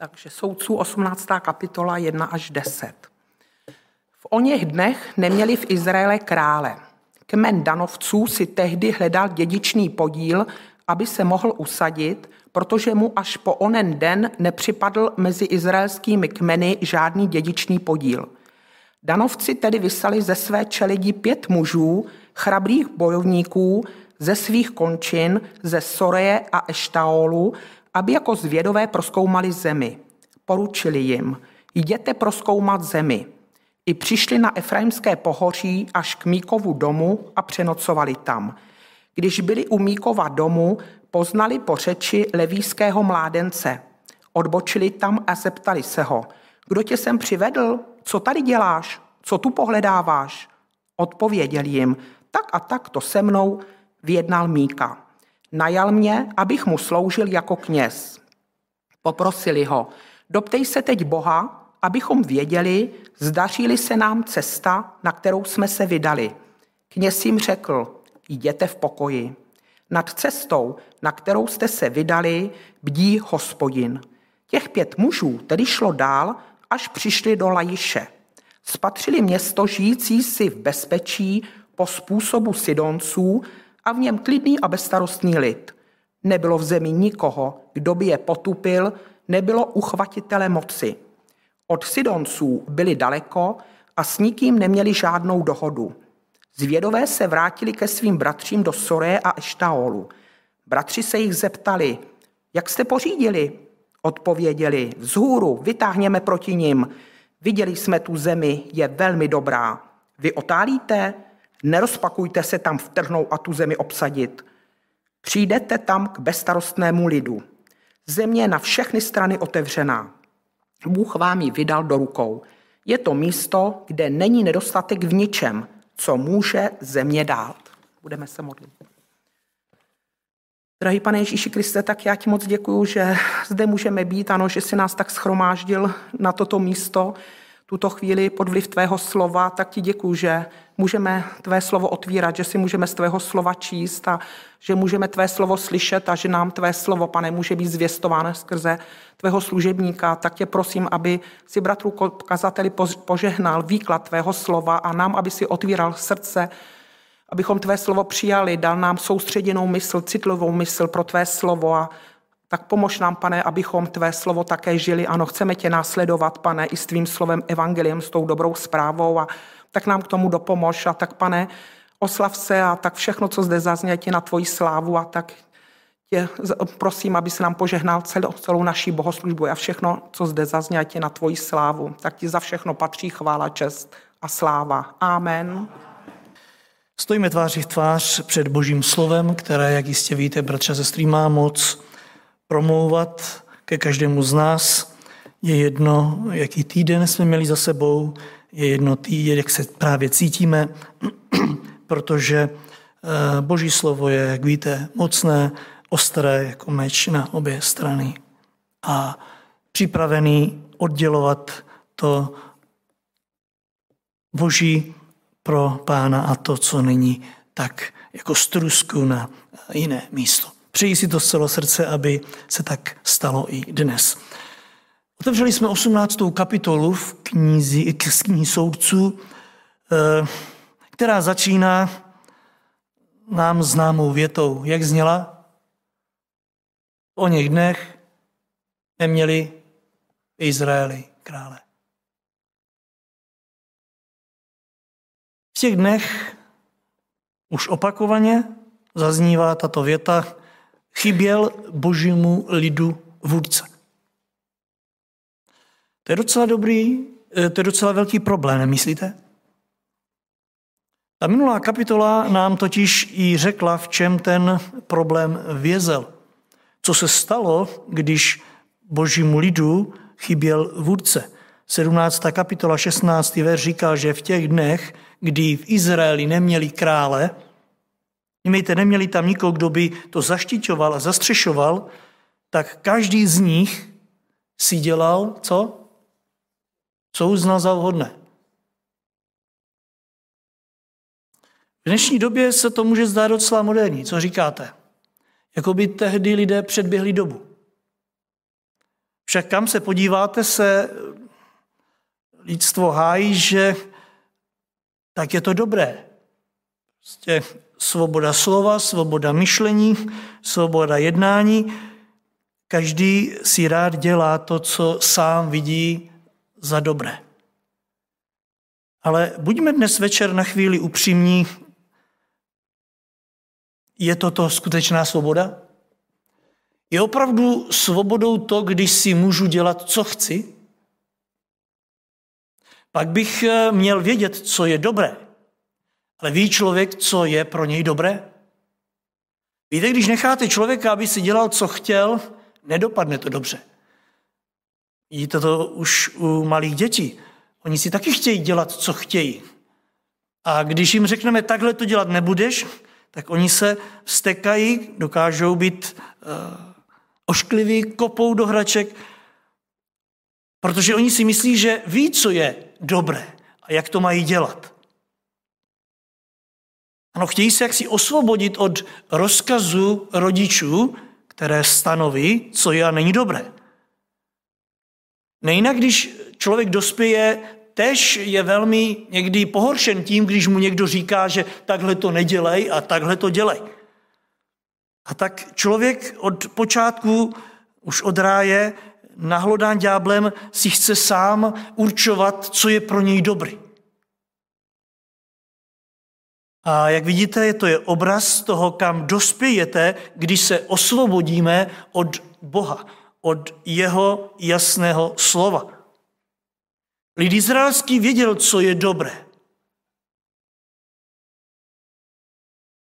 Takže soudců 18. kapitola 1 až 10. V oněch dnech neměli v Izraele krále. Kmen Danovců si tehdy hledal dědičný podíl, aby se mohl usadit, protože mu až po onen den nepřipadl mezi izraelskými kmeny žádný dědičný podíl. Danovci tedy vysali ze své čelidi pět mužů, chrabrých bojovníků, ze svých končin, ze Soreje a Eštaolu, aby jako zvědové proskoumali zemi. Poručili jim, jděte proskoumat zemi. I přišli na Efraimské pohoří až k Míkovu domu a přenocovali tam. Když byli u Míkova domu, poznali po řeči levíského mládence. Odbočili tam a zeptali se ho, kdo tě sem přivedl? Co tady děláš? Co tu pohledáváš? Odpověděl jim, tak a tak to se mnou vyjednal Míka. Najal mě, abych mu sloužil jako kněz. Poprosili ho, doptej se teď Boha, abychom věděli, zdařili se nám cesta, na kterou jsme se vydali. Kněz jim řekl, jděte v pokoji. Nad cestou, na kterou jste se vydali, bdí hospodin. Těch pět mužů tedy šlo dál, až přišli do Lajiše. Spatřili město žijící si v bezpečí po způsobu Sidonců a v něm klidný a bezstarostný lid. Nebylo v zemi nikoho, kdo by je potupil, nebylo uchvatitele moci. Od Sidonců byli daleko a s nikým neměli žádnou dohodu. Zvědové se vrátili ke svým bratřím do Soré a Eštaolu. Bratři se jich zeptali, jak jste pořídili? Odpověděli, vzhůru, vytáhněme proti ním. Viděli jsme tu zemi, je velmi dobrá. Vy otálíte? Nerozpakujte se tam vtrhnout a tu zemi obsadit. Přijdete tam k bezstarostnému lidu. Země je na všechny strany otevřená. Bůh vám ji vydal do rukou. Je to místo, kde není nedostatek v ničem, co může země dát. Budeme se modlit. Drahý pane Ježíši Kriste, tak já ti moc děkuju, že zde můžeme být, ano, že jsi nás tak schromáždil na toto místo, tuto chvíli pod vliv tvého slova, tak ti děkuju, že můžeme tvé slovo otvírat, že si můžeme z tvého slova číst a že můžeme tvé slovo slyšet a že nám tvé slovo, pane, může být zvěstováno skrze tvého služebníka. Tak tě prosím, aby si bratru kazateli požehnal výklad tvého slova a nám, aby si otvíral srdce, abychom tvé slovo přijali, dal nám soustředěnou mysl, citlivou mysl pro tvé slovo a tak pomož nám, pane, abychom tvé slovo také žili. Ano, chceme tě následovat, pane, i s tvým slovem evangeliem, s tou dobrou zprávou a tak nám k tomu dopomož. A tak, pane, oslav se a tak všechno, co zde zazně, ti na tvoji slávu a tak tě prosím, aby se nám požehnal celou, celou naší bohoslužbu a všechno, co zde zazně, na tvoji slávu. Tak ti za všechno patří chvála, čest a sláva. Amen. Stojíme tváří v tvář před Božím slovem, které, jak jistě víte, bratře a sestry, má moc promlouvat ke každému z nás. Je jedno, jaký týden jsme měli za sebou, je jedno týden, jak se právě cítíme, protože eh, Boží slovo je, jak víte, mocné, ostré jako meč na obě strany a připravený oddělovat to Boží pro pána a to, co není, tak jako strusku na jiné místo. Přeji si to z celého srdce, aby se tak stalo i dnes. Otevřeli jsme 18. kapitolu v knizi, z knihy soudců, eh, která začíná nám známou větou. Jak zněla? O něch dnech neměli Izraeli krále. V těch dnech už opakovaně zaznívá tato věta, chyběl božímu lidu vůdce. To je docela dobrý, eh, to je docela velký problém, nemyslíte? Ta minulá kapitola nám totiž i řekla, v čem ten problém vězel. Co se stalo, když božímu lidu chyběl vůdce. 17. kapitola 16. verš říká, že v těch dnech, kdy v Izraeli neměli krále, Mějte, neměli tam nikoho, kdo by to zaštiťoval a zastřešoval, tak každý z nich si dělal co? Co uznal za vhodné. V dnešní době se to může zdát docela moderní. Co říkáte? Jako by tehdy lidé předběhli dobu. Však kam se podíváte, se lidstvo hájí, že tak je to dobré. Prostě svoboda slova, svoboda myšlení, svoboda jednání. Každý si rád dělá to, co sám vidí za dobré. Ale buďme dnes večer na chvíli upřímní. Je toto skutečná svoboda? Je opravdu svobodou to, když si můžu dělat, co chci? Pak bych eh, měl vědět, co je dobré. Ale ví člověk, co je pro něj dobré? Víte, když necháte člověka, aby si dělal, co chtěl, nedopadne to dobře. Vidíte to už u malých dětí. Oni si taky chtějí dělat, co chtějí. A když jim řekneme, takhle to dělat nebudeš, tak oni se vstekají, dokážou být uh, oškliví, kopou do hraček, protože oni si myslí, že ví, co je dobré a jak to mají dělat. Ano, chtějí se jaksi osvobodit od rozkazu rodičů, které stanoví, co je a není dobré. Nejinak, když člověk dospěje, tež je velmi někdy pohoršen tím, když mu někdo říká, že takhle to nedělej a takhle to dělej. A tak člověk od počátku, už od ráje, nahlodán dňáblem, si chce sám určovat, co je pro něj dobrý. A jak vidíte, to je obraz toho, kam dospějete, když se osvobodíme od Boha, od jeho jasného slova. Lid izraelský věděl, co je dobré.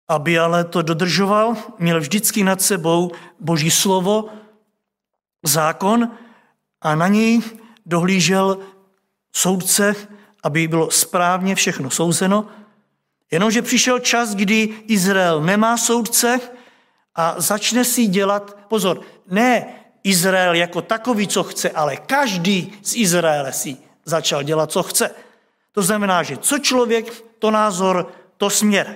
Aby ale to dodržoval, měl vždycky nad sebou Boží slovo, zákon a na něj dohlížel soudce, aby bylo správně všechno souzeno. Jenomže přišel čas, kdy Izrael nemá soudce a začne si dělat, pozor, ne Izrael jako takový, co chce, ale každý z Izraele si začal dělat, co chce. To znamená, že co člověk, to názor, to směr.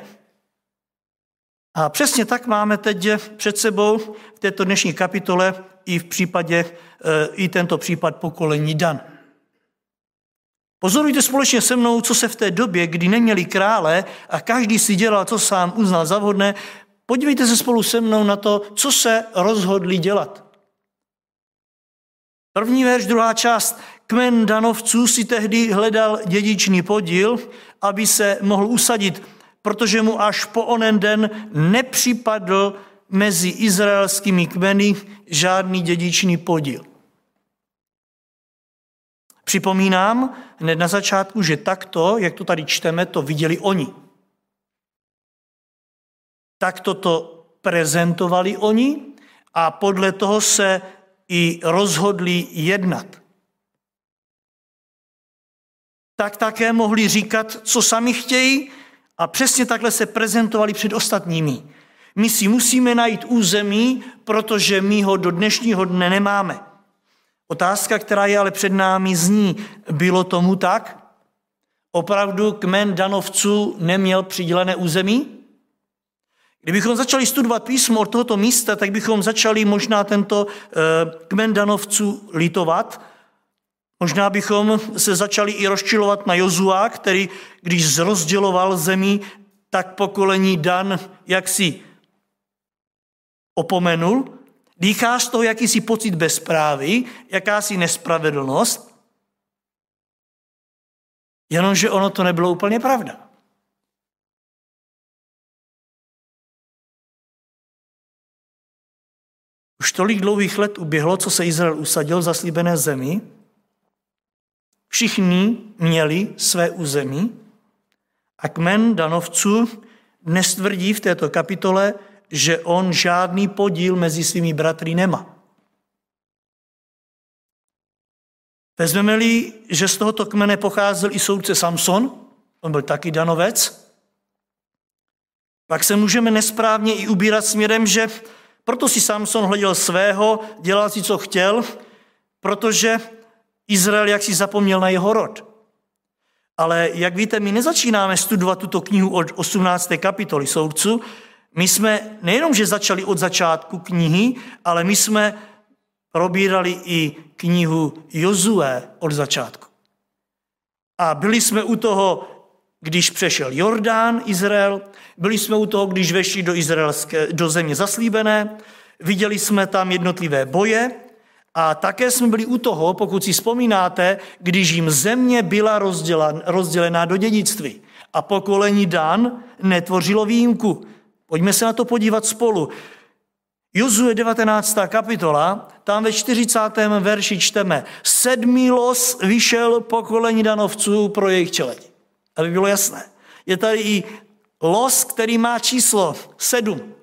A přesně tak máme teď před sebou v této dnešní kapitole i v případě, eh, i tento případ pokolení Dan. Pozorujte společně se mnou, co se v té době, kdy neměli krále a každý si dělal, co sám uznal za vhodné, podívejte se spolu se mnou na to, co se rozhodli dělat. První verš, druhá část. Kmen danovců si tehdy hledal dědičný podíl, aby se mohl usadit protože mu až po onen den nepřipadl mezi izraelskými kmeny žádný dědičný podíl. Připomínám hned na začátku, že takto, jak to tady čteme, to viděli oni. Takto to prezentovali oni a podle toho se i rozhodli jednat. Tak také mohli říkat, co sami chtějí, a přesně takhle se prezentovali před ostatními. My si musíme najít území, protože my ho do dnešního dne nemáme. Otázka, která je ale před námi, zní, bylo tomu tak? Opravdu kmen danovců neměl přidělené území? Kdybychom začali studovat písmo od tohoto místa, tak bychom začali možná tento eh, kmen danovců litovat, Možná bychom se začali i rozčilovat na Jozua, který, když zrozděloval zemi, tak pokolení Dan jaksi opomenul. Dýchá z toho jakýsi pocit bezprávy, jakási nespravedlnost, jenomže ono to nebylo úplně pravda. Už tolik dlouhých let uběhlo, co se Izrael usadil v zaslíbené zemi, Všichni měli své území a kmen danovců dnes tvrdí v této kapitole, že on žádný podíl mezi svými bratry nemá. Vezmeme-li, že z tohoto kmene pocházel i soudce Samson, on byl taky danovec, pak se můžeme nesprávně i ubírat směrem, že proto si Samson hleděl svého, dělal si, co chtěl, protože Izrael jak si zapomněl na jeho rod. Ale jak víte, my nezačínáme studovat tuto knihu od 18. kapitoly soudců. My jsme nejenom, že začali od začátku knihy, ale my jsme probírali i knihu Jozue od začátku. A byli jsme u toho, když přešel Jordán, Izrael, byli jsme u toho, když vešli do, izraelské, do země zaslíbené, viděli jsme tam jednotlivé boje a také jsme byli u toho, pokud si vzpomínáte, když jim země byla rozdělená do dědictví a pokolení Dan netvořilo výjimku. Pojďme se na to podívat spolu. Jozue 19. kapitola, tam ve 40. verši čteme, sedmý los vyšel pokolení danovců pro jejich čeleť. Aby bylo jasné. Je tady i los, který má číslo sedm.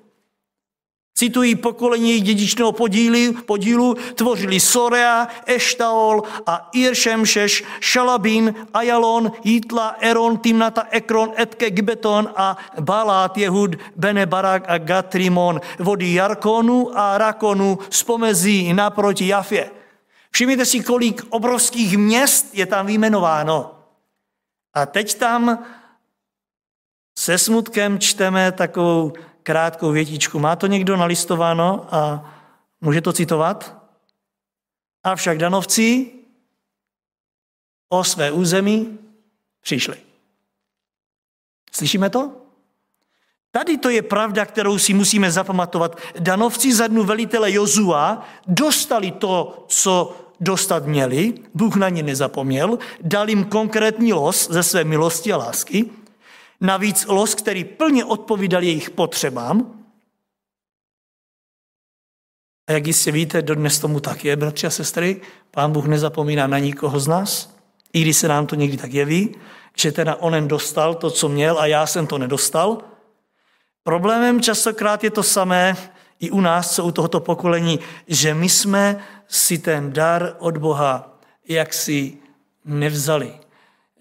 Citují pokolení jejich dědičného podílu, podílu tvořili Sorea, Eštaol a Iršemšeš, Šalabín, Ajalon, Jitla, Eron, Timnata, Ekron, Etke, Gibeton a Balát, Jehud, Bene Barak a Gatrimon, vody Jarkonu a Rakonu z pomezí naproti Jafě. Všimněte si, kolik obrovských měst je tam vyjmenováno. A teď tam se smutkem čteme takovou krátkou větičku. Má to někdo nalistováno a může to citovat? Avšak danovci o své území přišli. Slyšíme to? Tady to je pravda, kterou si musíme zapamatovat. Danovci za dnu velitele Jozua dostali to, co dostat měli, Bůh na ně nezapomněl, dal jim konkrétní los ze své milosti a lásky, navíc los, který plně odpovídal jejich potřebám. A jak jistě víte, dodnes tomu tak je, bratři a sestry, pán Bůh nezapomíná na nikoho z nás, i když se nám to někdy tak jeví, že teda onen dostal to, co měl a já jsem to nedostal. Problémem častokrát je to samé i u nás, co u tohoto pokolení, že my jsme si ten dar od Boha jaksi nevzali.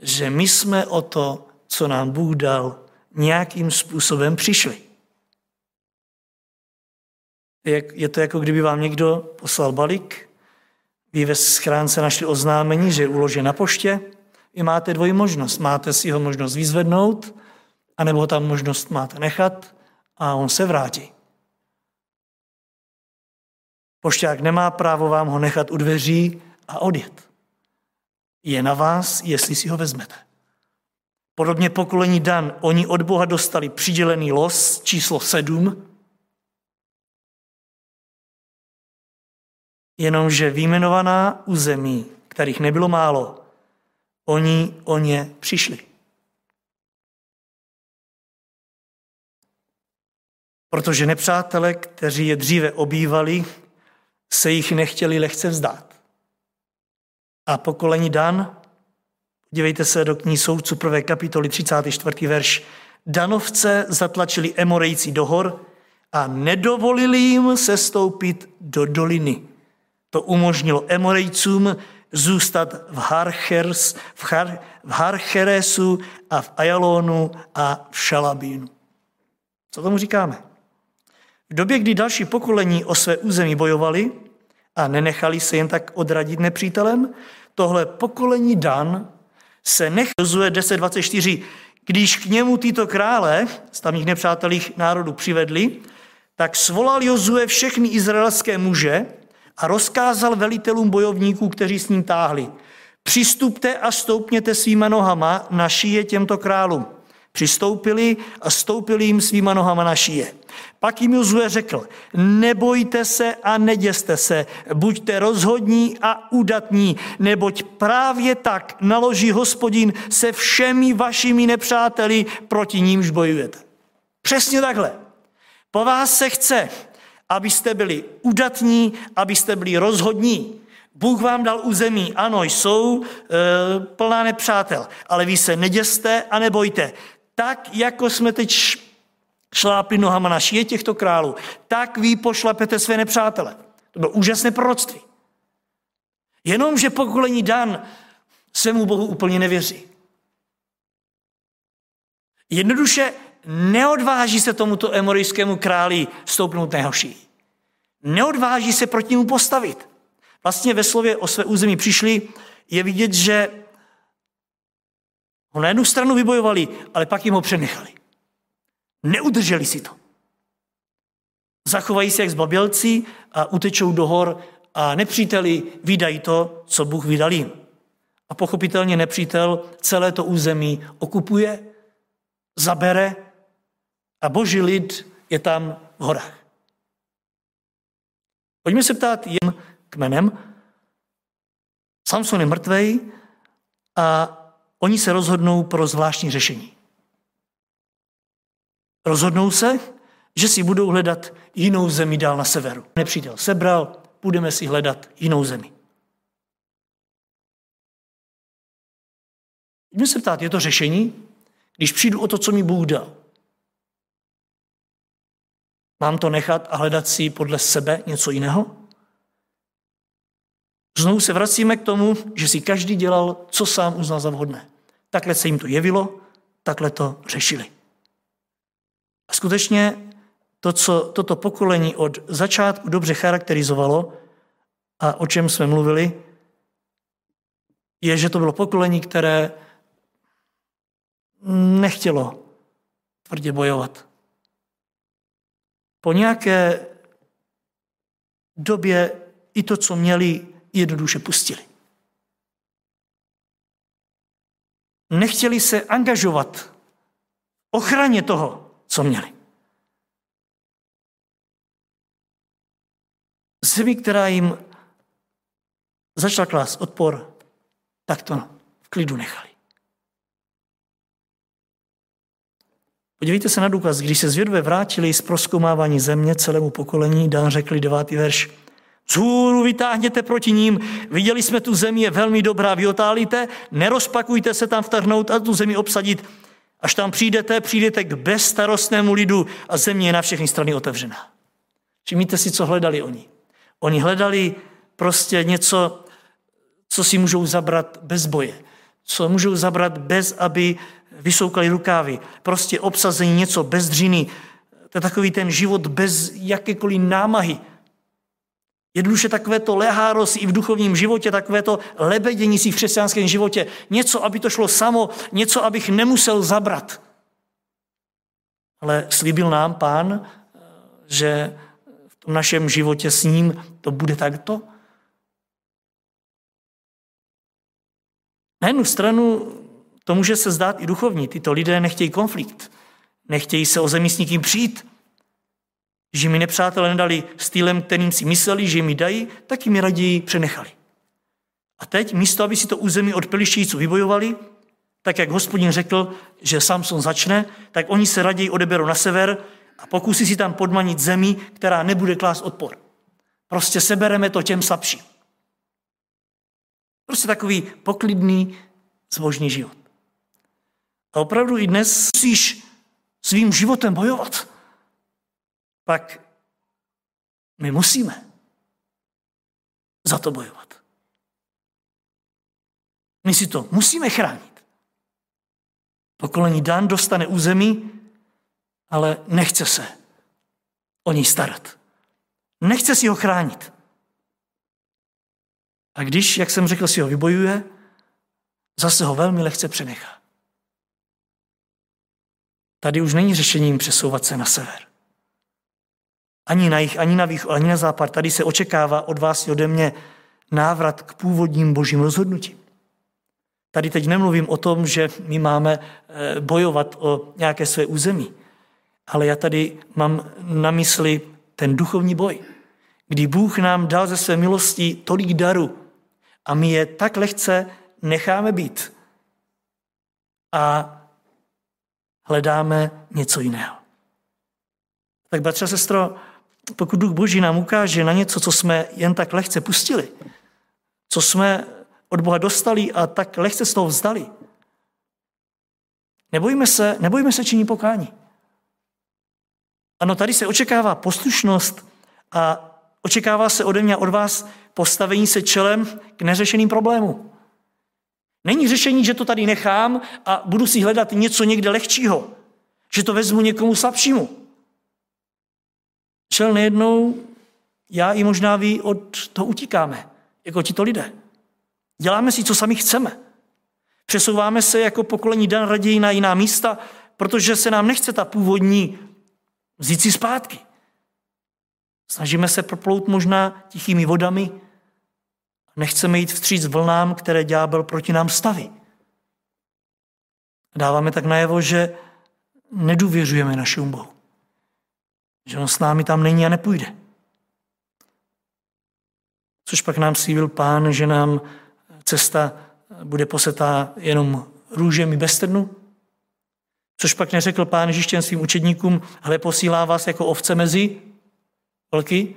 Že my jsme o to, co nám Bůh dal, nějakým způsobem přišli. Je to jako kdyby vám někdo poslal balík, vy ve schránce našli oznámení, že je uložen na poště, vy máte dvojí možnost. Máte si ho možnost vyzvednout, anebo ho tam možnost máte nechat a on se vrátí. Pošťák nemá právo vám ho nechat u dveří a odjet. Je na vás, jestli si ho vezmete. Podobně pokolení Dan, oni od Boha dostali přidělený los číslo sedm, jenomže výjmenovaná území, kterých nebylo málo, oni o ně přišli. Protože nepřátelé, kteří je dříve obývali, se jich nechtěli lehce vzdát. A pokolení Dan, dívejte se do knihy soudců 1. kapitoly 34. verš, Danovce zatlačili Emorejci do hor a nedovolili jim sestoupit do doliny. To umožnilo Emorejcům zůstat v, Harchers, v, Har, v Harcheresu a v Ajalonu a v Šalabínu. Co tomu říkáme? V době, kdy další pokolení o své území bojovali a nenechali se jen tak odradit nepřítelem, tohle pokolení Dan se nechozuje 10.24. Když k němu tyto krále z tamních nepřátelých národů přivedli, tak svolal Jozue všechny izraelské muže a rozkázal velitelům bojovníků, kteří s ním táhli. Přistupte a stoupněte svýma nohama na šíje těmto králům. Přistoupili a stoupili jim svýma nohama na šíje. Pak jim Jozue řekl, nebojte se a neděste se, buďte rozhodní a udatní, neboť právě tak naloží hospodin se všemi vašimi nepřáteli, proti nímž bojujete. Přesně takhle. Po vás se chce, abyste byli udatní, abyste byli rozhodní. Bůh vám dal území, ano, jsou e, plná nepřátel, ale vy se neděste a nebojte. Tak, jako jsme teď šlápli nohama na šíje těchto králů, tak vy pošlapete své nepřátele. To bylo úžasné proroctví. Jenomže pokolení Dan svému Bohu úplně nevěří. Jednoduše neodváží se tomuto emorijskému králi stoupnout na. Neodváží se proti němu postavit. Vlastně ve slově o své území přišli, je vidět, že ho na jednu stranu vybojovali, ale pak jim ho přenechali. Neudrželi si to. Zachovají se jak zbabělci a utečou do hor a nepříteli vydají to, co Bůh vydal jim. A pochopitelně nepřítel celé to území okupuje, zabere a boží lid je tam v horách. Pojďme se ptát jim kmenem. Samson je mrtvej a oni se rozhodnou pro zvláštní řešení. Rozhodnou se, že si budou hledat jinou zemi dál na severu. Nepřítel sebral, budeme si hledat jinou zemi. Pojďme se ptát, je to řešení? Když přijdu o to, co mi Bůh dal, mám to nechat a hledat si podle sebe něco jiného? Znovu se vracíme k tomu, že si každý dělal, co sám uznal za vhodné. Takhle se jim to jevilo, takhle to řešili. A skutečně to, co toto pokolení od začátku dobře charakterizovalo a o čem jsme mluvili, je, že to bylo pokolení, které nechtělo tvrdě bojovat. Po nějaké době i to, co měli, jednoduše pustili. Nechtěli se angažovat v ochraně toho, co měli. Zemi, která jim začala klást odpor, tak to v klidu nechali. Podívejte se na důkaz. Když se zvědové vrátili z proskoumávání země celému pokolení, Dan řekli devátý verš. Zhůru vytáhněte proti ním, viděli jsme tu zemi, je velmi dobrá, vyotálíte, nerozpakujte se tam vtrhnout a tu zemi obsadit. Až tam přijdete, přijdete k bezstarostnému lidu a země je na všechny strany otevřená. Všimněte si, co hledali oni. Oni hledali prostě něco, co si můžou zabrat bez boje, co můžou zabrat bez, aby vysoukali rukávy. Prostě obsazení něco bez dřiny. To je takový ten život bez jakékoliv námahy. Jednoduše takové to leháro si i v duchovním životě, takové to lebedění si v křesťanském životě. Něco, aby to šlo samo, něco, abych nemusel zabrat. Ale slíbil nám pán, že v tom našem životě s ním to bude takto. Na jednu stranu to může se zdát i duchovní. Tyto lidé nechtějí konflikt. Nechtějí se o zemi s nikým přijít. Že mi nepřátelé nedali stylem, kterým si mysleli, že mi dají, tak jim raději přenechali. A teď, místo, aby si to území od pelištíců vybojovali, tak jak hospodin řekl, že Samson začne, tak oni se raději odeberou na sever a pokusí si tam podmanit zemi, která nebude klást odpor. Prostě sebereme to těm slabším. Prostě takový poklidný, zbožný život. A opravdu i dnes musíš svým životem bojovat. Pak my musíme za to bojovat. My si to musíme chránit. Pokolení Dan dostane území, ale nechce se o něj starat. Nechce si ho chránit. A když, jak jsem řekl, si ho vybojuje, zase ho velmi lehce přenechá. Tady už není řešením přesouvat se na sever. Ani na jich, ani na východ, ani na západ. Tady se očekává od vás i ode mě návrat k původním božím rozhodnutím. Tady teď nemluvím o tom, že my máme eh, bojovat o nějaké své území, ale já tady mám na mysli ten duchovní boj, kdy Bůh nám dal ze své milosti tolik daru a my je tak lehce necháme být. A hledáme něco jiného. Tak bratře sestro, pokud Duch Boží nám ukáže na něco, co jsme jen tak lehce pustili, co jsme od Boha dostali a tak lehce z toho vzdali, nebojíme se, nebojíme se činí pokání. Ano, tady se očekává poslušnost a očekává se ode mě a od vás postavení se čelem k neřešeným problémům. Není řešení, že to tady nechám a budu si hledat něco někde lehčího. Že to vezmu někomu slabšímu. Čel nejednou, já i možná vy od toho utíkáme, jako tito lidé. Děláme si, co sami chceme. Přesouváme se jako pokolení Dan raději na jiná místa, protože se nám nechce ta původní vzít si zpátky. Snažíme se proplout možná tichými vodami, Nechceme jít vstříc vlnám, které ďábel proti nám staví. Dáváme tak najevo, že nedůvěřujeme našemu Bohu. Že on s námi tam není a nepůjde. Což pak nám slíbil pán, že nám cesta bude posetá jenom růžemi bez trnu? Což pak neřekl pán Ježíš svým učedníkům, ale posílá vás jako ovce mezi vlky?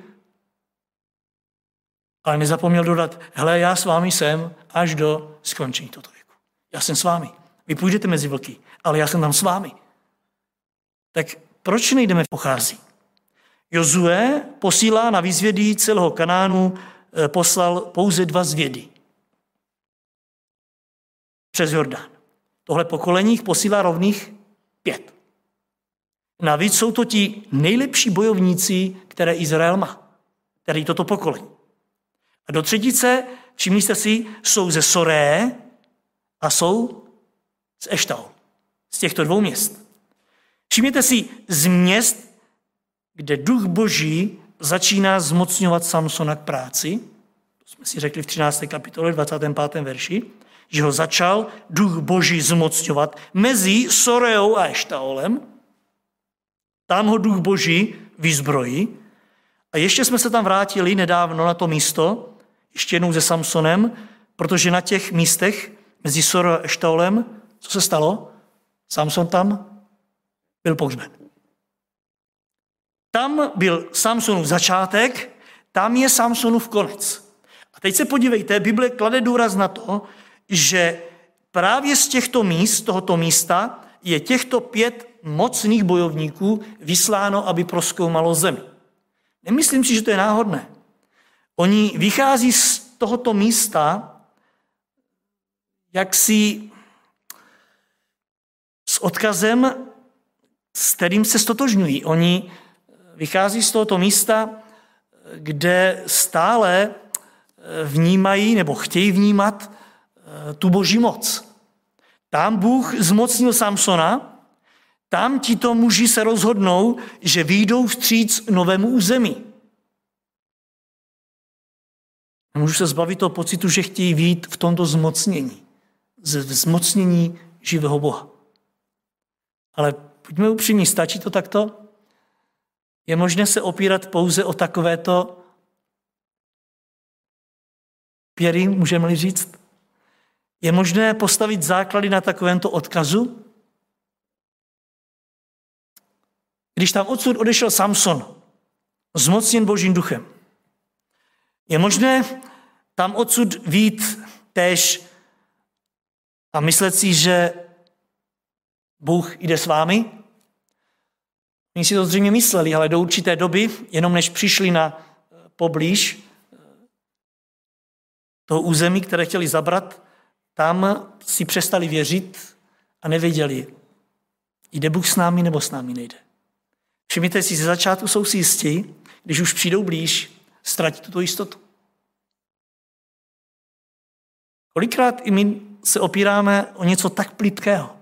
Ale nezapomněl dodat, hele, já s vámi jsem až do skončení tohoto věku. Já jsem s vámi. Vy půjdete mezi vlky, ale já jsem tam s vámi. Tak proč nejdeme pochází? Jozue posílá na výzvědy celého Kanánu, eh, poslal pouze dva zvědy. Přes Jordán. Tohle pokolení posílá rovných pět. Navíc jsou to ti nejlepší bojovníci, které Izrael má, který toto pokolení. A do třetice, všimli jste si, jsou ze Soré a jsou z Eštaol, z těchto dvou měst. Všimněte si, z měst, kde duch boží začíná zmocňovat Samsona k práci, to jsme si řekli v 13. kapitole, 25. verši, že ho začal duch boží zmocňovat mezi Soreou a Eštaolem, tam ho duch boží vyzbrojí. A ještě jsme se tam vrátili nedávno na to místo, ještě jednou se Samsonem, protože na těch místech mezi Sorou a Eštaolem, co se stalo? Samson tam byl pohřben. Tam byl Samsonův začátek, tam je Samsonův konec. A teď se podívejte, Bible klade důraz na to, že právě z těchto míst, tohoto místa, je těchto pět mocných bojovníků vysláno, aby proskoumalo zemi. Nemyslím si, že to je náhodné. Oni vychází z tohoto místa jaksi s odkazem, s kterým se stotožňují. Oni vychází z tohoto místa, kde stále vnímají nebo chtějí vnímat eh, tu boží moc. Tam Bůh zmocnil Samsona, tam tito muži se rozhodnou, že výjdou vstříc novému území. Nemůžu se zbavit toho pocitu, že chtějí vít v tomto zmocnění. Z zmocnění živého Boha. Ale buďme upřímní, stačí to takto? Je možné se opírat pouze o takovéto pěry, můžeme-li říct? Je možné postavit základy na takovémto odkazu? Když tam odsud odešel Samson, zmocněn božím duchem, je možné tam odsud vít též a myslet si, že Bůh jde s vámi? Oni si to zřejmě mysleli, ale do určité doby, jenom než přišli na poblíž toho území, které chtěli zabrat, tam si přestali věřit a nevěděli, jde Bůh s námi nebo s námi nejde. Všimněte si, ze začátku jsou si jistí, když už přijdou blíž, ztratí tuto jistotu. Kolikrát i my se opíráme o něco tak plitkého.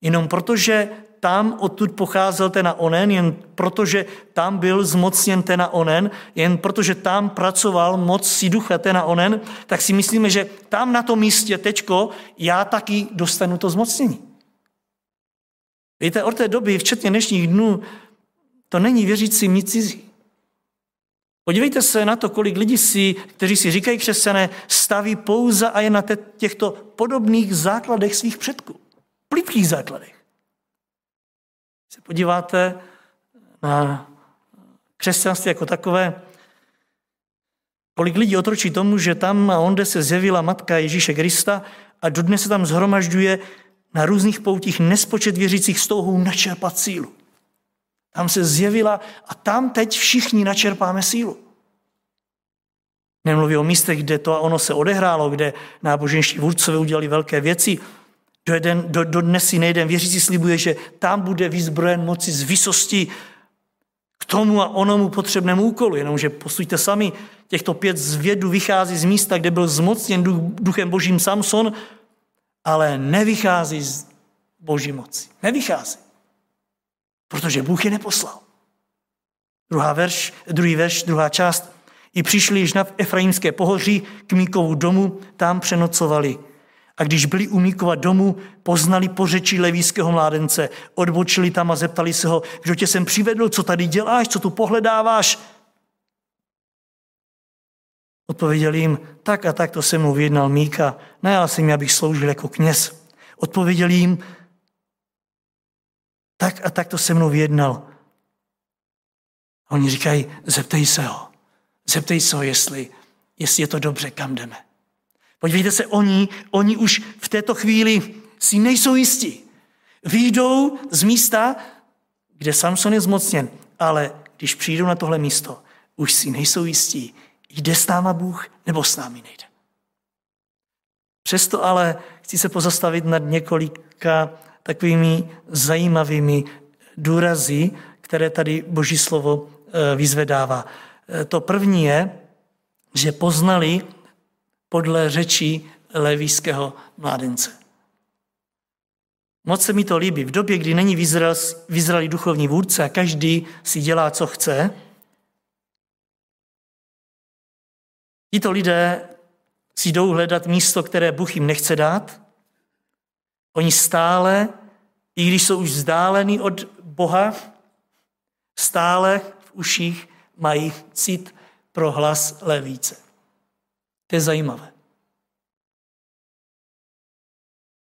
Jenom protože tam odtud pocházel ten a onen, jen protože tam byl zmocněn ten a onen, jen protože tam pracoval moc si ducha ten a onen, tak si myslíme, že tam na tom místě tečko já taky dostanu to zmocnění. Víte, od té doby, včetně dnešních dnů, to není věřící nic cizí. Podívejte se na to, kolik lidí si, kteří si říkají křesťané, staví pouze a je na těchto podobných základech svých předků. Plitkých základech. Se podíváte na křesťanství jako takové, kolik lidí otročí tomu, že tam a onde se zjevila matka Ježíše Krista a dodnes se tam zhromažďuje na různých poutích nespočet věřících s touhou načerpat sílu. Tam se zjevila a tam teď všichni načerpáme sílu. Nemluví o místech, kde to a ono se odehrálo, kde náboženští vůdcové udělali velké věci. Do, jeden, do, do dnes si nejden věřící slibuje, že tam bude vyzbrojen moci z vysosti k tomu a onomu potřebnému úkolu. Jenomže posluňte sami, těchto pět zvědů vychází z místa, kde byl zmocněn duch, duchem božím Samson, ale nevychází z boží moci. Nevychází. Protože Bůh je neposlal. Druhá verš, druhý verš, druhá část. I přišli již na Efraimské pohoří k Míkovu domu, tam přenocovali. A když byli u Míkova domu, poznali pořečí levíského mládence, odbočili tam a zeptali se ho, kdo tě sem přivedl, co tady děláš, co tu pohledáváš. Odpověděl jim, tak a tak to se mnou vyjednal Míka, najal jsem mi, abych sloužil jako kněz. Odpověděl jim, tak a tak to se mnou vyjednal. A oni říkají, zeptej se ho. Zeptej se ho, jestli, jestli je to dobře, kam jdeme. Podívejte se, oni, oni už v této chvíli si nejsou jistí. Výjdou z místa, kde Samson je zmocněn, ale když přijdou na tohle místo, už si nejsou jistí, jde s náma Bůh nebo s námi nejde. Přesto ale chci se pozastavit nad několika takovými zajímavými důrazy, které tady Boží slovo eh, vyzvedává. Eh, to první je, že poznali podle řečí levíského mládence. Moc se mi to líbí. V době, kdy není v Izraeli duchovní vůdce a každý si dělá, co chce, tito lidé si jdou hledat místo, které Bůh jim nechce dát. Oni stále, i když jsou už vzdálení od Boha, stále v uších mají cit pro hlas levíce. To je zajímavé.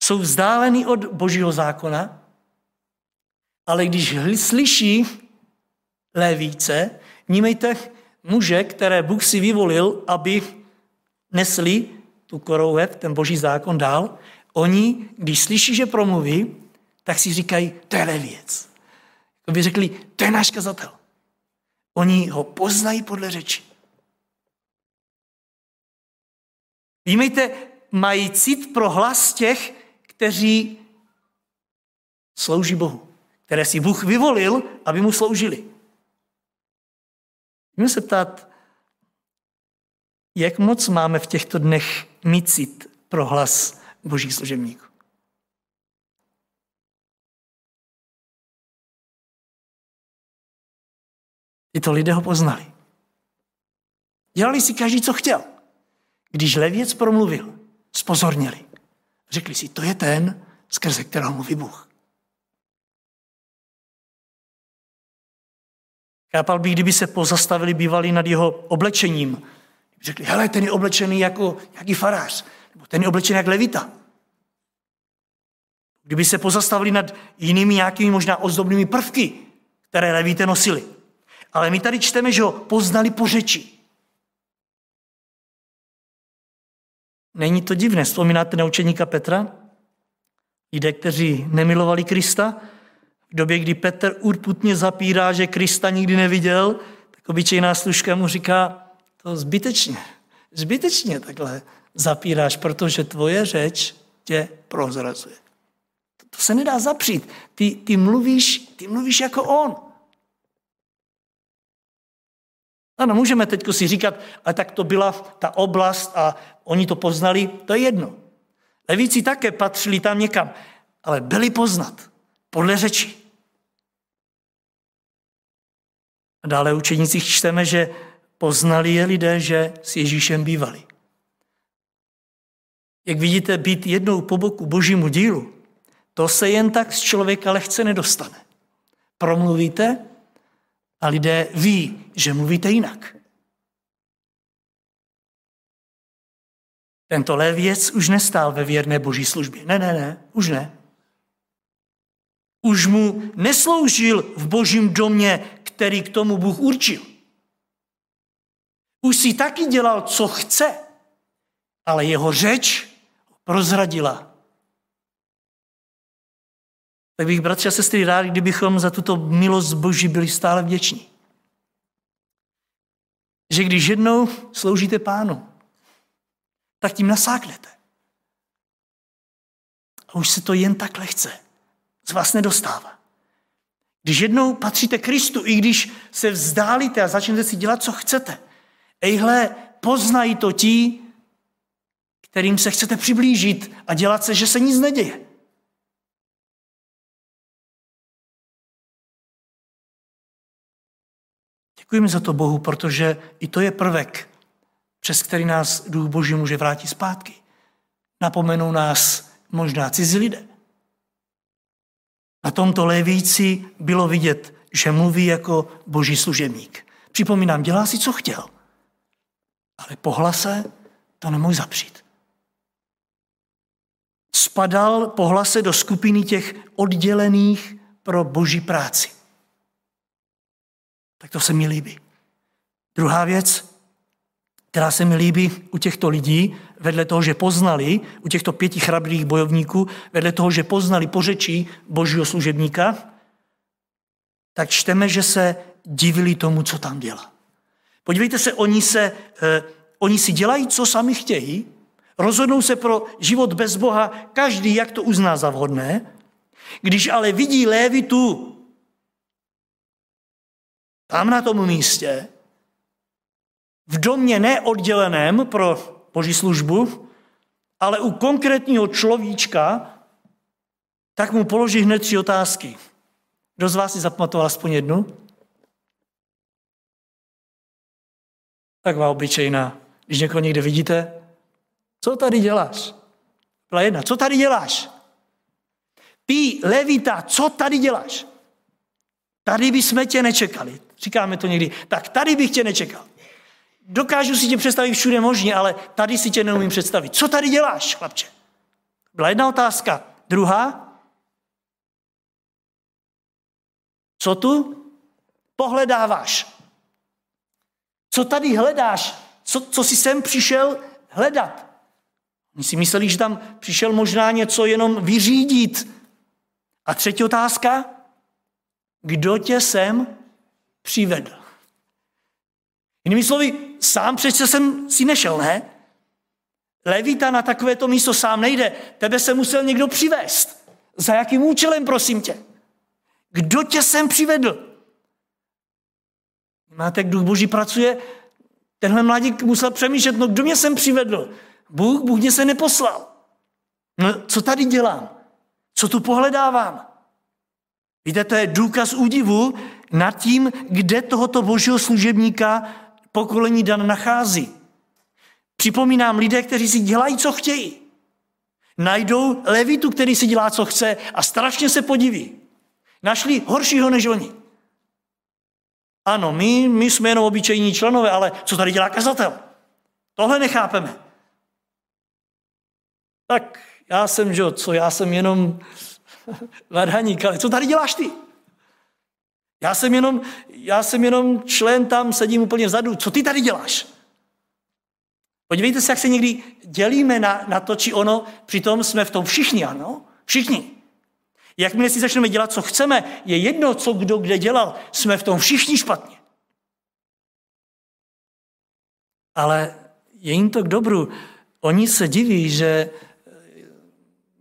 Jsou vzdálení od božího zákona, ale když slyší levíce, vnímejte muže, které Bůh si vyvolil, aby nesli tu korouhev, ten boží zákon dál, oni, když slyší, že promluví, tak si říkají, to je levěc. By řekli, to je náš kazatel. Oni ho poznají podle řeči. Vímejte, mají cit pro hlas těch, kteří slouží Bohu, které si Bůh vyvolil, aby mu sloužili. Můžeme se ptát, jak moc máme v těchto dnech mít cit pro hlas božích služebníků. Tyto lidé ho poznali. Dělali si každý, co chtěl. Když levěc promluvil, spozornili. Řekli si, to je ten, skrze kterého mluví Bůh. Chápal bych, kdyby se pozastavili bývali nad jeho oblečením. Řekli, hele, ten je oblečený jako nějaký farář, nebo ten je oblečený jak levita. Kdyby se pozastavili nad jinými nějakými možná ozdobnými prvky, které levíte nosili. Ale my tady čteme, že ho poznali po řeči. Není to divné, vzpomínáte na učeníka Petra? Lidé, kteří nemilovali Krista, v době, kdy Petr urputně zapírá, že Krista nikdy neviděl, tak obyčejná služka mu říká, to zbytečně, zbytečně takhle zapíráš, protože tvoje řeč tě prozrazuje. To, to se nedá zapřít. Ty, ty, mluvíš, ty mluvíš jako on. Ano, můžeme teď si říkat, ale tak to byla ta oblast a oni to poznali, to je jedno. Levíci také patřili tam někam, ale byli poznat podle řeči. A dále učenících čteme, že poznali je lidé, že s Ježíšem bývali. Jak vidíte, být jednou po boku božímu dílu, to se jen tak z člověka lehce nedostane. Promluvíte a lidé ví, že mluvíte jinak. Tento lévěc už nestál ve věrné boží službě. Ne, ne, ne, už ne. Už mu nesloužil v božím domě, který k tomu Bůh určil. Už si taky dělal, co chce, ale jeho řeč prozradila. Tak bych, bratři a sestry, rád, kdybychom za tuto milost Boží byli stále vděční. Že když jednou sloužíte pánu, tak tím nasáknete. A už se to jen tak lehce z vás nedostává. Když jednou patříte Kristu, i když se vzdálíte a začnete si dělat, co chcete, ejhle, poznají to ti, kterým se chcete přiblížit a dělat se, že se nic neděje. Děkujeme za to Bohu, protože i to je prvek, přes který nás Duch Boží může vrátit zpátky. Napomenou nás možná cizí lidé. Na tomto lévíci bylo vidět, že mluví jako boží služebník. Připomínám, dělá si, co chtěl. Ale po hlase to nemohl zapřít. Spadal po hlase do skupiny těch oddělených pro boží práci. Tak to se mi líbí. Druhá věc, která se mi líbí u těchto lidí, vedle toho, že poznali, u těchto pěti chrabrých bojovníků, vedle toho, že poznali pořečí božího služebníka, tak čteme, že se divili tomu, co tam dělá. Podívejte se, oni, se, eh, oni si dělají, co sami chtějí, rozhodnou se pro život bez Boha, každý, jak to uzná za vhodné, když ale vidí Lévitu tam na tom místě, v domě neodděleném pro boží službu, ale u konkrétního človíčka, tak mu položí hned tři otázky. Kdo z vás si zapamatoval aspoň jednu? Taková obyčejná. Když někoho někde vidíte, co tady děláš? Byla jedna. Co tady děláš? Ty, Levita, co tady děláš? Tady bychom tě nečekali. Říkáme to někdy. Tak tady bych tě nečekal. Dokážu si tě představit všude možně, ale tady si tě neumím představit. Co tady děláš, chlapče? Byla jedna otázka. Druhá. Co tu pohledáváš? Co tady hledáš? Co, co jsi sem přišel hledat? Oni si mysleli, že tam přišel možná něco jenom vyřídit. A třetí otázka. Kdo tě sem přivedl? Jinými slovy, sám přece jsem si nešel, ne? Levita na takovéto místo sám nejde. Tebe se musel někdo přivést. Za jakým účelem, prosím tě? Kdo tě sem přivedl? Máte, duch boží pracuje, tenhle mladík musel přemýšlet, no kdo mě sem přivedl? Bůh, Bůh mě se neposlal. No, co tady dělám? Co tu pohledávám? Víte, to je důkaz údivu nad tím, kde tohoto božího služebníka pokolení Dan nachází. Připomínám lidé, kteří si dělají, co chtějí. Najdou levitu, který si dělá, co chce a strašně se podiví. Našli horšího než oni. Ano, my, my jsme jenom obyčejní členové, ale co tady dělá kazatel? Tohle nechápeme. Tak já jsem, že co, já jsem jenom varhaník, ale co tady děláš ty? Já jsem jenom, já jsem jenom člen tam, sedím úplně vzadu. Co ty tady děláš? Podívejte se, jak se někdy dělíme na, na to, či ono, přitom jsme v tom všichni, ano? Všichni. Jakmile si začneme dělat, co chceme, je jedno, co kdo kde dělal, jsme v tom všichni špatně. Ale je jim to k dobru. Oni se diví, že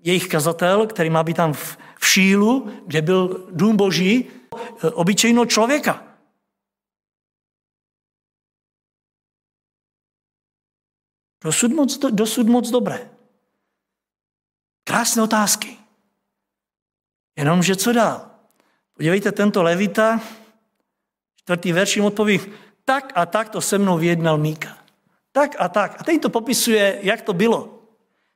jejich kazatel, který má být tam v, v Šílu, kde byl dům boží, obyčejného člověka. Dosud moc, dosud moc dobré. Krásné otázky. Jenomže co dál? Podívejte, tento Levita, čtvrtý verš jim odpoví, tak a tak to se mnou vyjednal Míka. Tak a tak. A teď to popisuje, jak to bylo.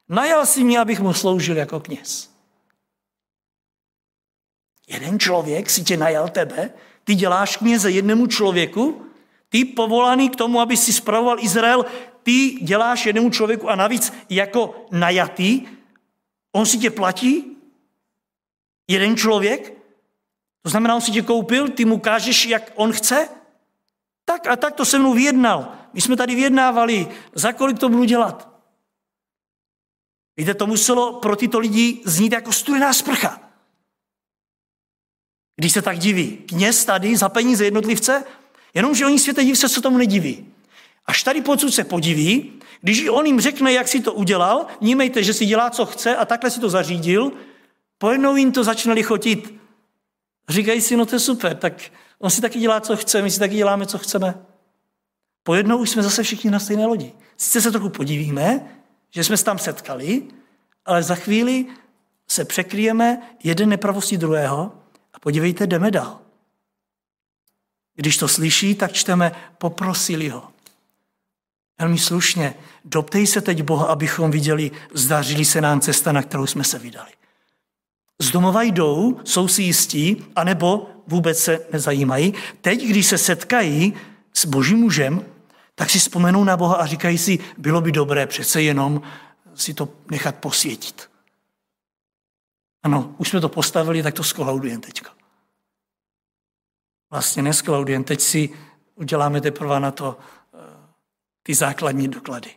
Najal si mě, abych mu sloužil jako kněz. Jeden člověk si tě najal tebe, ty děláš kněze jednému člověku, ty povolaný k tomu, aby si spravoval Izrael, ty děláš jednému člověku a navíc jako najatý, on si tě platí, jeden člověk, to znamená, on si tě koupil, ty mu kážeš, jak on chce, tak a tak to se mnou vyjednal. My jsme tady vyjednávali, za kolik to budu dělat. Víte, to muselo pro tyto lidi znít jako studená sprcha. Když se tak diví. Kněz tady za peníze jednotlivce, jenomže oni světe div se, co tomu nediví. Až tady pocud se podiví, když on jim řekne, jak si to udělal, nímejte, že si dělá, co chce a takhle si to zařídil, pojednou jim to začne lichotit. Říkají si, no to je super, tak on si taky dělá, co chce, my si taky děláme, co chceme. Pojednou už jsme zase všichni na stejné lodi. Sice se trochu podívíme, že jsme se tam setkali, ale za chvíli se překryjeme jeden nepravostí druhého podívejte, jdeme dál. Když to slyší, tak čteme, poprosili ho. Velmi slušně, doptej se teď Boha, abychom viděli, zdařili se nám cesta, na kterou jsme se vydali. Z domova jdou, jsou si jistí, anebo vůbec se nezajímají. Teď, když se setkají s božím mužem, tak si vzpomenou na Boha a říkají si, bylo by dobré přece jenom si to nechat posvětit. Ano, už jsme to postavili, tak to skolaudujeme teďka. Vlastně neskolaudujeme, teď si uděláme teprve na to eh, ty základní doklady.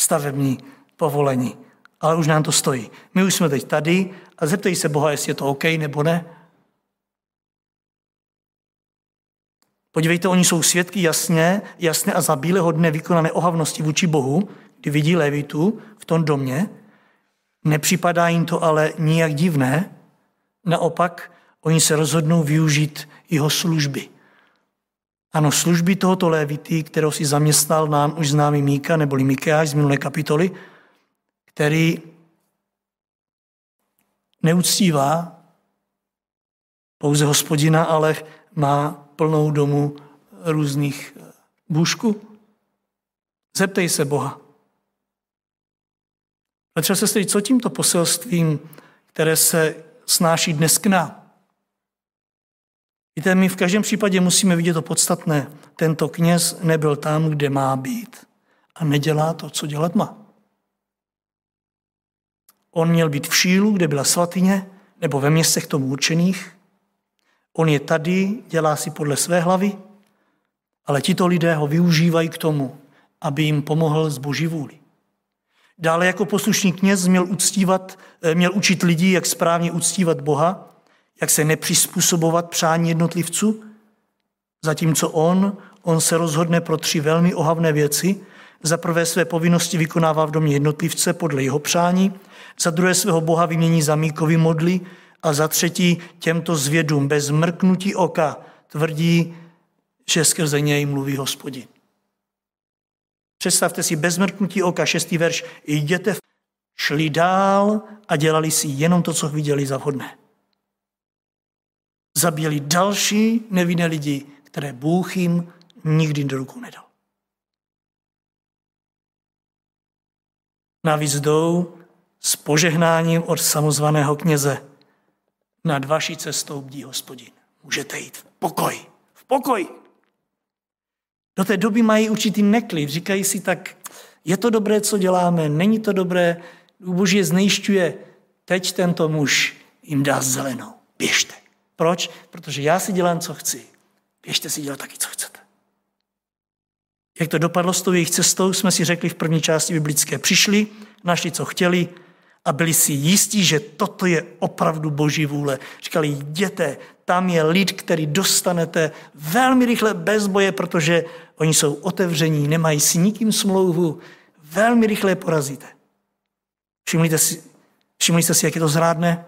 Stavební povolení. Ale už nám to stojí. My už jsme teď tady a zeptej se Boha, jestli je to OK nebo ne. Podívejte, oni jsou svědky jasně, jasně a za bílého dne vykonané ohavnosti vůči Bohu, kdy vidí Levitu v tom domě. Nepřipadá jim to ale nijak divné. Naopak, oni se rozhodnou využít jeho služby. Ano, služby tohoto Levity, kterou si zaměstnal nám už známý Míka, neboli Mikeáš z minulé kapitoly, který neuctívá pouze hospodina, ale má plnou domu různých bůžků. Zeptej se Boha. Ale třeba se co tímto poselstvím, které se snáší dnes k nám? Víte, my v každém případě musíme vidět to podstatné. Tento kněz nebyl tam, kde má být a nedělá to, co dělat má. On měl být v Šílu, kde byla svatyně, nebo ve městech tomu určených. On je tady, dělá si podle své hlavy, ale tito lidé ho využívají k tomu, aby jim pomohl z boží vůli. Dále jako poslušný kněz měl, uctívat, eh, měl učit lidi, jak správně uctívat Boha, jak se nepřizpůsobovat přání jednotlivců, zatímco on, on se rozhodne pro tři velmi ohavné věci. Za prvé své povinnosti vykonává v domě jednotlivce podle jeho přání, za druhé svého Boha vymění za míkový modly a za třetí těmto zvědům bez mrknutí oka tvrdí, že skrze něj mluví hospodin. Představte si bez mrknutí oka, šestý verš, jděte, šli dál a dělali si jenom to, co viděli za vhodné. Zabíjeli další nevinné lidi, které Bůh jim nikdy do rukou nedal. Navíc jdou s požehnáním od samozvaného kněze. Nad vaší cestou bdí hospodin. Můžete jít v pokoj. V pokoj. Do té doby mají určitý neklid. Říkají si tak, je to dobré, co děláme, není to dobré, Boží je znejišťuje. Teď tento muž jim dá zelenou. Běžte. Proč? Protože já si dělám, co chci. Běžte si dělat taky, co chcete. Jak to dopadlo s tou jejich cestou, jsme si řekli v první části biblické. Přišli, našli, co chtěli, a byli si jistí, že toto je opravdu boží vůle. Říkali, jděte, tam je lid, který dostanete velmi rychle bez boje, protože oni jsou otevření, nemají si nikým smlouvu, velmi rychle je porazíte. Všimli si, všimli jste si, jak je to zrádné?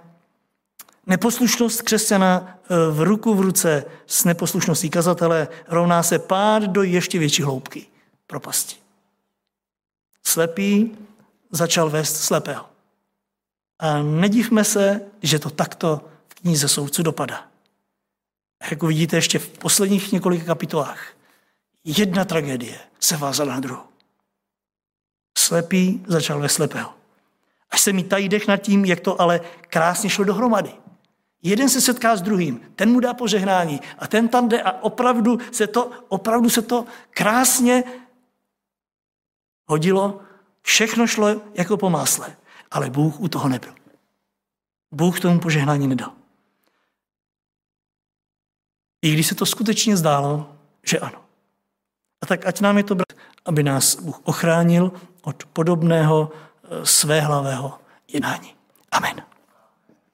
Neposlušnost křesťana e, v ruku v ruce s neposlušností kazatele rovná se pád do ještě větší hloubky propasti. Slepý začal vést slepého. A nedívme se, že to takto v knize soudců dopadá. Jak uvidíte ještě v posledních několika kapitolách, jedna tragédie se vázala na druhou. Slepý začal ve slepého. Až se mi tají dech nad tím, jak to ale krásně šlo dohromady. Jeden se setká s druhým, ten mu dá požehnání a ten tam jde a opravdu se to, opravdu se to krásně hodilo, všechno šlo jako po másle. Ale Bůh u toho nebyl. Bůh tomu požehnání nedal. I když se to skutečně zdálo, že ano. A tak ať nám je to brát, aby nás Bůh ochránil od podobného eh, svéhlavého jednání. Amen.